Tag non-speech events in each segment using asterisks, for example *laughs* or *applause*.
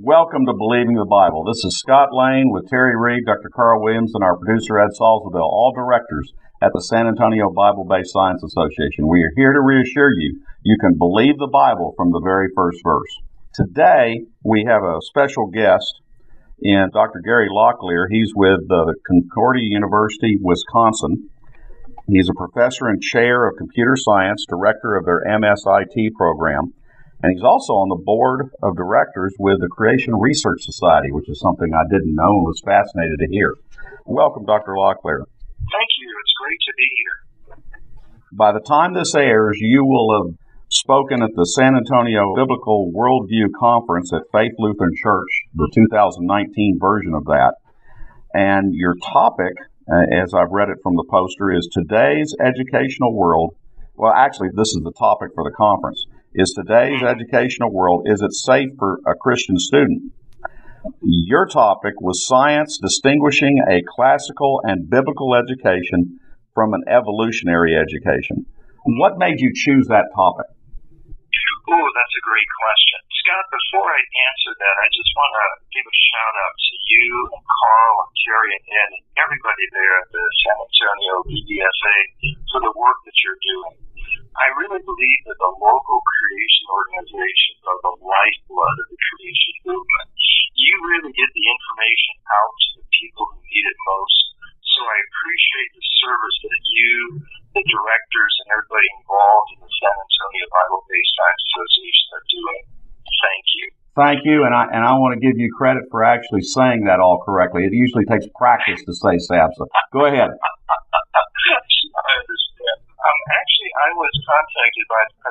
Welcome to Believing the Bible. This is Scott Lane with Terry Reed, Dr. Carl Williams, and our producer Ed Salzville, all directors at the San Antonio Bible Based Science Association. We are here to reassure you you can believe the Bible from the very first verse. Today, we have a special guest in Dr. Gary Locklear. He's with the Concordia University, Wisconsin. He's a professor and chair of computer science, director of their MSIT program, and he's also on the board of directors with the Creation Research Society, which is something I didn't know and was fascinated to hear. Welcome, Dr. Locklear. Thank you. It's great to be here. By the time this airs, you will have spoken at the San Antonio Biblical Worldview Conference at Faith Lutheran Church, the 2019 version of that. And your topic, uh, as I've read it from the poster, is today's educational world. Well, actually, this is the topic for the conference is today's educational world, is it safe for a Christian student? Your topic was science distinguishing a classical and biblical education from an evolutionary education. What made you choose that topic? Oh, that's a great question. Scott, before I answer that, I just want to give a shout out to you and Carl and Terry and Ed and everybody there at the San Antonio BBSA for the work that you're doing. I really believe that the local creation organizations are the lifeblood of the creation movement. You really get the information out to the people who need it most. So I appreciate the service that you, the directors, and everybody involved in the San Antonio Bible Based Science Association are doing. Thank you. Thank you, and I and I want to give you credit for actually saying that all correctly. It usually takes practice to say SABSA. Go ahead.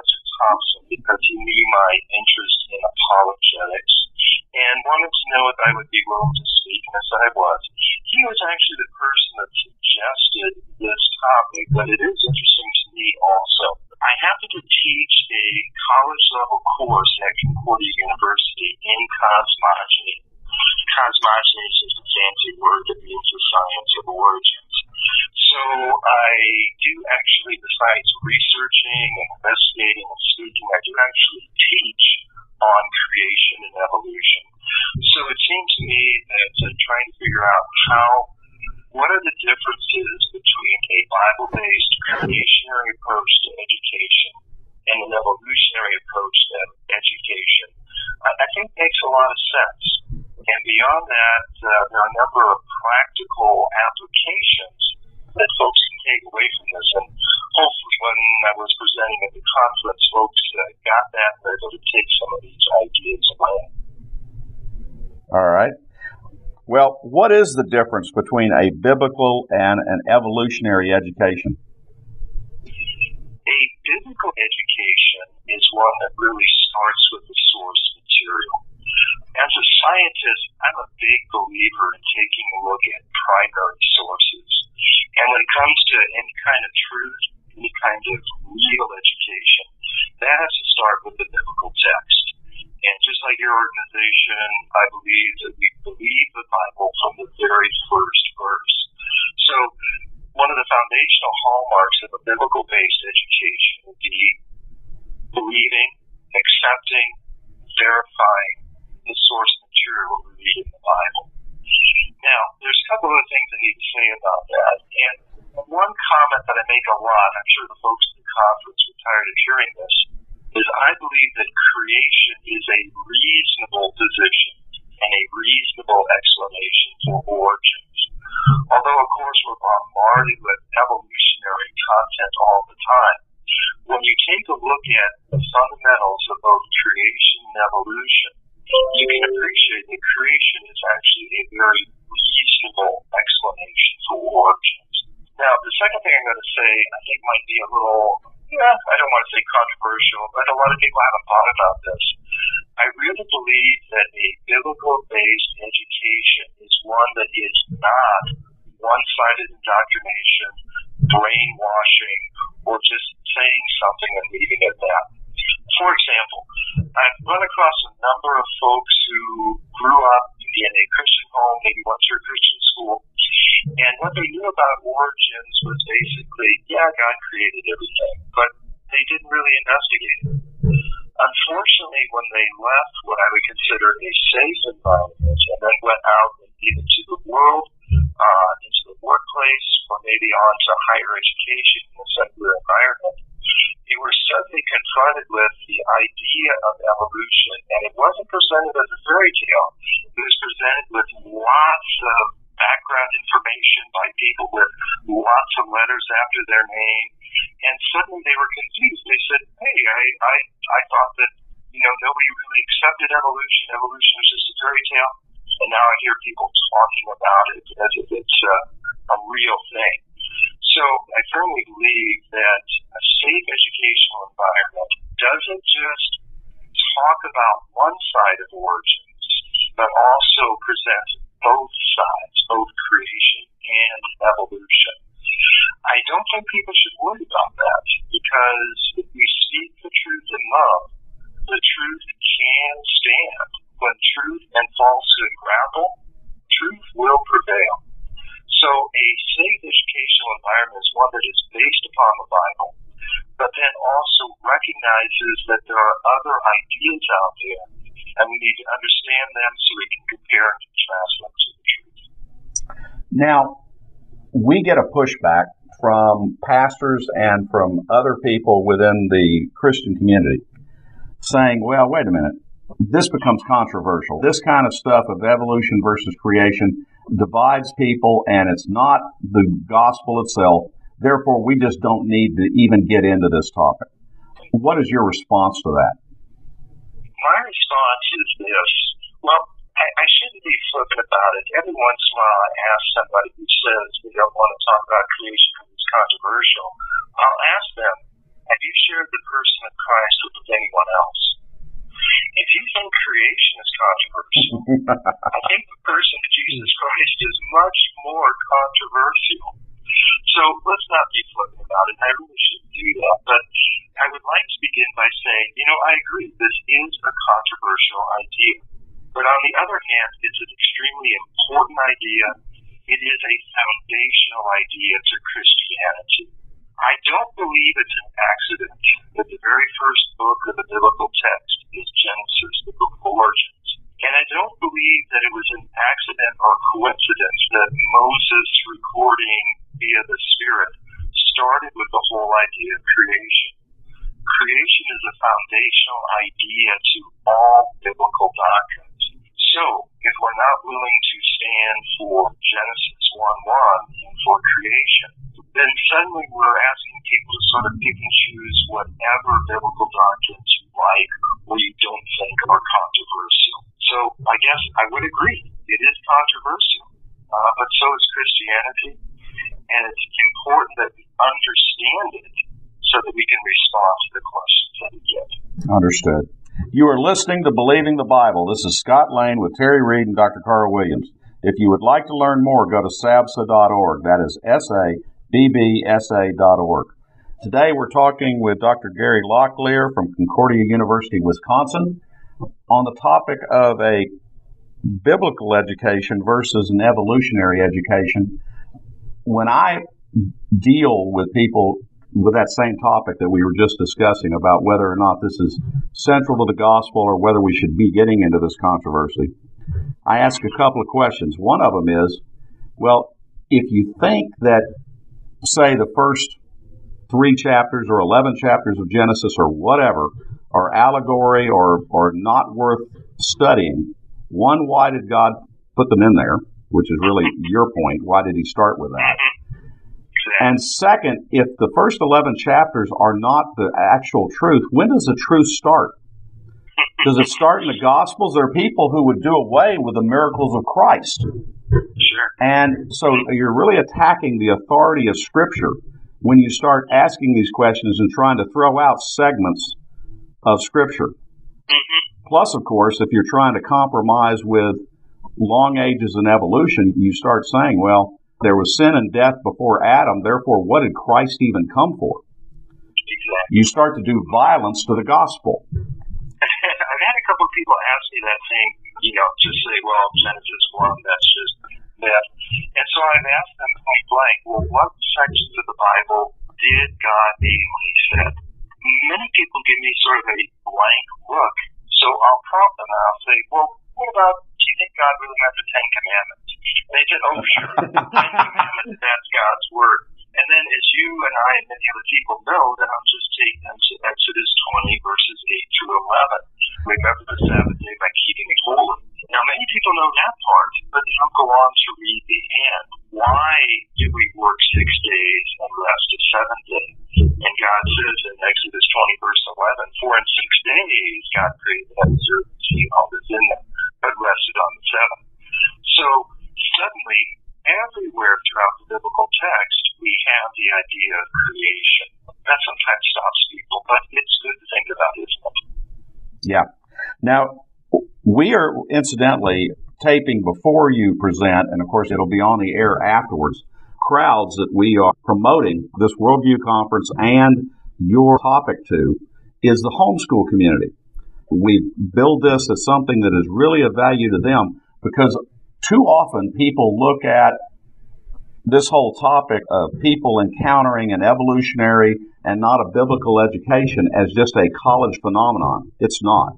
Professor Thompson because he knew my interest in apologetics and wanted to know if I would be willing to speak, and said I was. He was actually the person that suggested this topic, but it is interesting to me also. I happen to teach a college level course at Concordia University in cosmogony. Cosmogony is just a fancy word that means the science of origins. So I do actually, besides researching and investigating and speaking, I do actually teach on creation and evolution. So it seems to me that uh, trying to figure out how, what are the differences between a Bible-based creationary approach to education and an evolutionary approach to education, I, I think makes a lot of sense. And beyond that, uh, there are a number of practical applications that folks can take away from this. And hopefully, when I was presenting at the conference, folks uh, got that and were able to take some of these ideas away. All right. Well, what is the difference between a biblical and an evolutionary education? A biblical education is one that really starts with the source material. As a scientist, I'm a big believer in taking a look at primary sources. And when it comes to any kind of truth, any kind of real education, that has to start with the biblical text. And just like your organization, I believe that we believe the Bible from the very first verse. So one of the foundational hallmarks of a biblical based education would be believing, accepting, verifying the source material we read in the Bible. Now, there's a couple of things I need to say about that. And one comment that I make a lot, I'm sure the folks at the conference are tired of hearing this, is I believe that creation is a reasonable position and a reasonable explanation for origins. Although, of course, we're bombarded with evolutionary content all the time, when you take a look at the fundamentals of both creation and evolution, you can appreciate that creation is actually a very reasonable explanation for origins. Now, the second thing I'm going to say, I think might be a little, yeah, I don't want to say controversial, but a lot of people haven't thought about this. I really believe that a biblical based education is one that is not one sided indoctrination, brainwashing, or just saying something and leaving it at that. For example, I've run across a number of folks who grew up in a Christian home, maybe went through a Christian school, and what they knew about origins was basically, yeah, God created everything, but they didn't really investigate it. Unfortunately, when they left what I would consider a safe environment and then went out either to the world, uh, into the workplace, or maybe on to higher education in a secular environment, they were suddenly confronted with the idea of evolution, and it wasn't presented as a fairy tale. It was presented with lots of background information by people with lots of letters after their name, and suddenly they were confused. They said, "Hey, I I I thought that you know nobody really accepted evolution. Evolution was just a fairy tale, and now I hear people talking about it as if it's uh, a real thing." So I firmly believe that a safe educational environment doesn't just talk about one side of origins, but also presents both sides, both creation and evolution. I don't think people should worry about that because if we speak the truth in love, the truth can stand. When truth and falsehood grapple, truth will prevail. So a safe educational environment is one that is based upon the Bible, but then also recognizes that there are other ideas out there, and we need to understand them so we can compare and contrast them to the truth. Now, we get a pushback from pastors and from other people within the Christian community saying, well, wait a minute, this becomes controversial. This kind of stuff of evolution versus creation divides people and it's not the gospel itself. Therefore, we just don't need to even get into this topic. What is your response to that? My response is this. I, I shouldn't be flippant about it. Every once in a while, I ask somebody who says they don't want to talk about creation because it's controversial. I'll ask them, have you shared the person of Christ with anyone else? If you think creation is controversial, *laughs* I think the person of Jesus Christ is much more controversial. So let's not be flippant about it. I really shouldn't do that. But I would like to begin by saying, you know, I agree, this is a controversial idea. The other hand, it's an extremely important idea. It is a foundational idea to Christianity. I don't believe it's an accident that the very first book of the biblical text is Genesis, the book of origins. And I don't believe that it was an accident or coincidence that Moses recording via the Spirit started with the whole idea of creation. Creation is a foundational idea to all biblical doctrines. So, if we're not willing to stand for Genesis 1 1 and for creation, then suddenly we're asking people to sort of pick and choose whatever biblical doctrines you like or you don't think are controversial. So I guess I would agree. It is controversial, uh, but so is Christianity. And it's important that we understand it so that we can respond to the questions that we get. Understood. You are listening to Believing the Bible. This is Scott Lane with Terry Reed and Dr. Carl Williams. If you would like to learn more, go to sabsa.org. That is S A B B S A dot org. Today we're talking with Dr. Gary Locklear from Concordia University, Wisconsin, on the topic of a biblical education versus an evolutionary education. When I deal with people with that same topic that we were just discussing about whether or not this is central to the gospel or whether we should be getting into this controversy, I ask a couple of questions. One of them is, well, if you think that say the first three chapters or 11 chapters of Genesis or whatever are allegory or, or not worth studying, one, why did God put them in there? Which is really your point. Why did he start with that? And second, if the first 11 chapters are not the actual truth, when does the truth start? Does it start in the Gospels? There are people who would do away with the miracles of Christ. Sure. And so you're really attacking the authority of Scripture when you start asking these questions and trying to throw out segments of Scripture. Mm-hmm. Plus, of course, if you're trying to compromise with long ages and evolution, you start saying, well, there was sin and death before Adam, therefore, what did Christ even come for? Exactly. You start to do violence to the gospel. *laughs* I've had a couple of people ask me that same, you know, just say, well, Genesis 1, that's just that. And so I've asked them point blank, well, what sections of the Bible did God name when he said? Many people give me sort of a blank look. So I'll prompt them and I'll say, well, what about, you think God really meant *laughs* the Ten Commandments? And they said, oh, sure. Ten Commandments, that's God's word. And then as you and I and many other people know, then I'll just take them to Exodus 20 verses 8 through 11. Remember the Sabbath day by keeping it holy. Now many people know that part, but they don't go on to read the end. Why do we work six days and rest a seventh day? And God says in Exodus 20 verse 11, for in six days God created the heavens, earth, and sea, all that's in them, but rested on the seventh. So suddenly, everywhere throughout the biblical text, we have the idea of creation. That sometimes stops people, but it's good to think about, isn't it? Yeah. Now, we are incidentally taping before you present, and of course it'll be on the air afterwards, crowds that we are promoting this Worldview Conference and your topic to is the homeschool community. We build this as something that is really of value to them because too often people look at this whole topic of people encountering an evolutionary and not a biblical education as just a college phenomenon. It's not.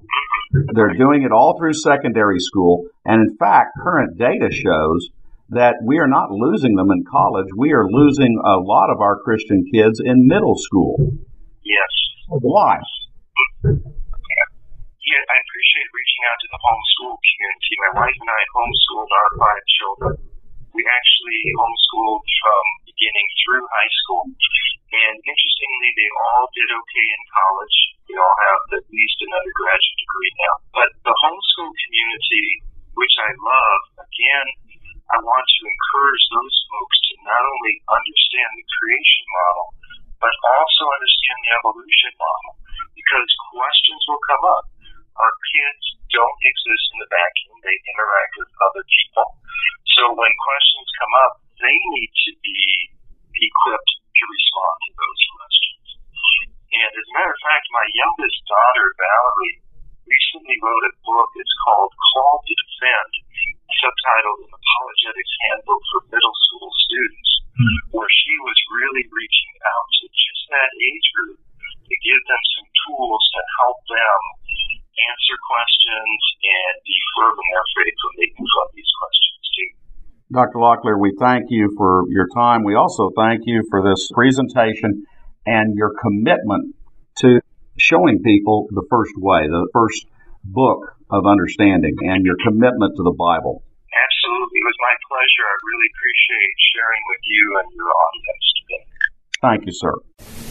They're doing it all through secondary school. And in fact, current data shows that we are not losing them in college. We are losing a lot of our Christian kids in middle school. Yes. Why? Yeah, I appreciate reaching out to the homeschool community. My wife and I homeschooled our five children. We actually homeschooled from beginning through high school. And interestingly, they all did okay in college. They all have at least an undergraduate degree now. But the homeschool community, which I love, again, I want to encourage those folks to not only understand the creation model, but also understand the evolution model. Because questions will come up. Our kids don't exist in the vacuum. They interact with other people. So when questions come up, they need to be equipped to respond to those questions. And as a matter of fact, my youngest daughter, Valerie, recently wrote a book. It's called Call to Defend, subtitled An Apologetics Handbook for Middle School Students, hmm. where she was really reaching out to just that age group to give them some tools to help them answer questions and be firm in their faith when they confront these questions too. Dr. Locklear, we thank you for your time. We also thank you for this presentation and your commitment to showing people the first way, the first book of understanding, and your commitment to the Bible. Absolutely. It was my pleasure. I really appreciate sharing with you and your audience today. Thank you, sir.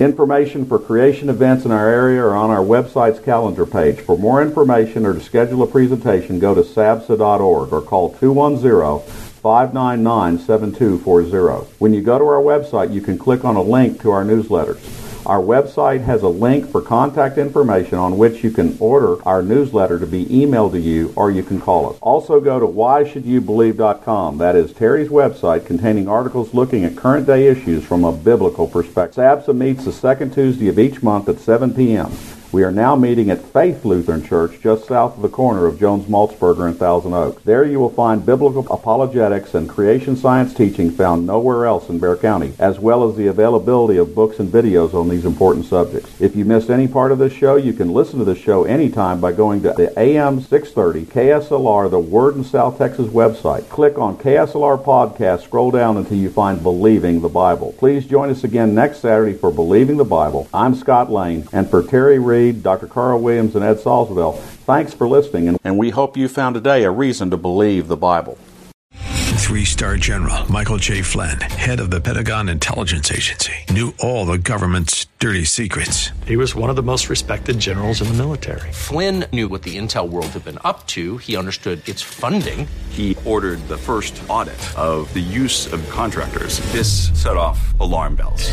Information for creation events in our area are on our website's calendar page. For more information or to schedule a presentation, go to sabsa.org or call 210-599-7240. When you go to our website, you can click on a link to our newsletters. Our website has a link for contact information on which you can order our newsletter to be emailed to you or you can call us. Also go to whyshouldyoubelieve.com. That is Terry's website containing articles looking at current day issues from a biblical perspective. SABSA meets the second Tuesday of each month at 7 p.m. We are now meeting at Faith Lutheran Church just south of the corner of Jones Maltsberger and Thousand Oaks. There you will find biblical apologetics and creation science teaching found nowhere else in Bexar County, as well as the availability of books and videos on these important subjects. If you missed any part of this show, you can listen to the show anytime by going to the AM 630 KSLR, the Word in South Texas website. Click on KSLR Podcast, scroll down until you find Believing the Bible. Please join us again next Saturday for Believing the Bible. I'm Scott Lane, and for Terry Reed, Dr. Carl Williams, and Ed Salzville, thanks for listening, and we hope you found today a reason to believe the Bible. Three star general Michael J. Flynn, head of the Pentagon Intelligence Agency, knew all the government's dirty secrets. He was one of the most respected generals in the military. Flynn knew what the intel world had been up to. He understood its funding. He ordered the first audit of the use of contractors. This set off alarm bells.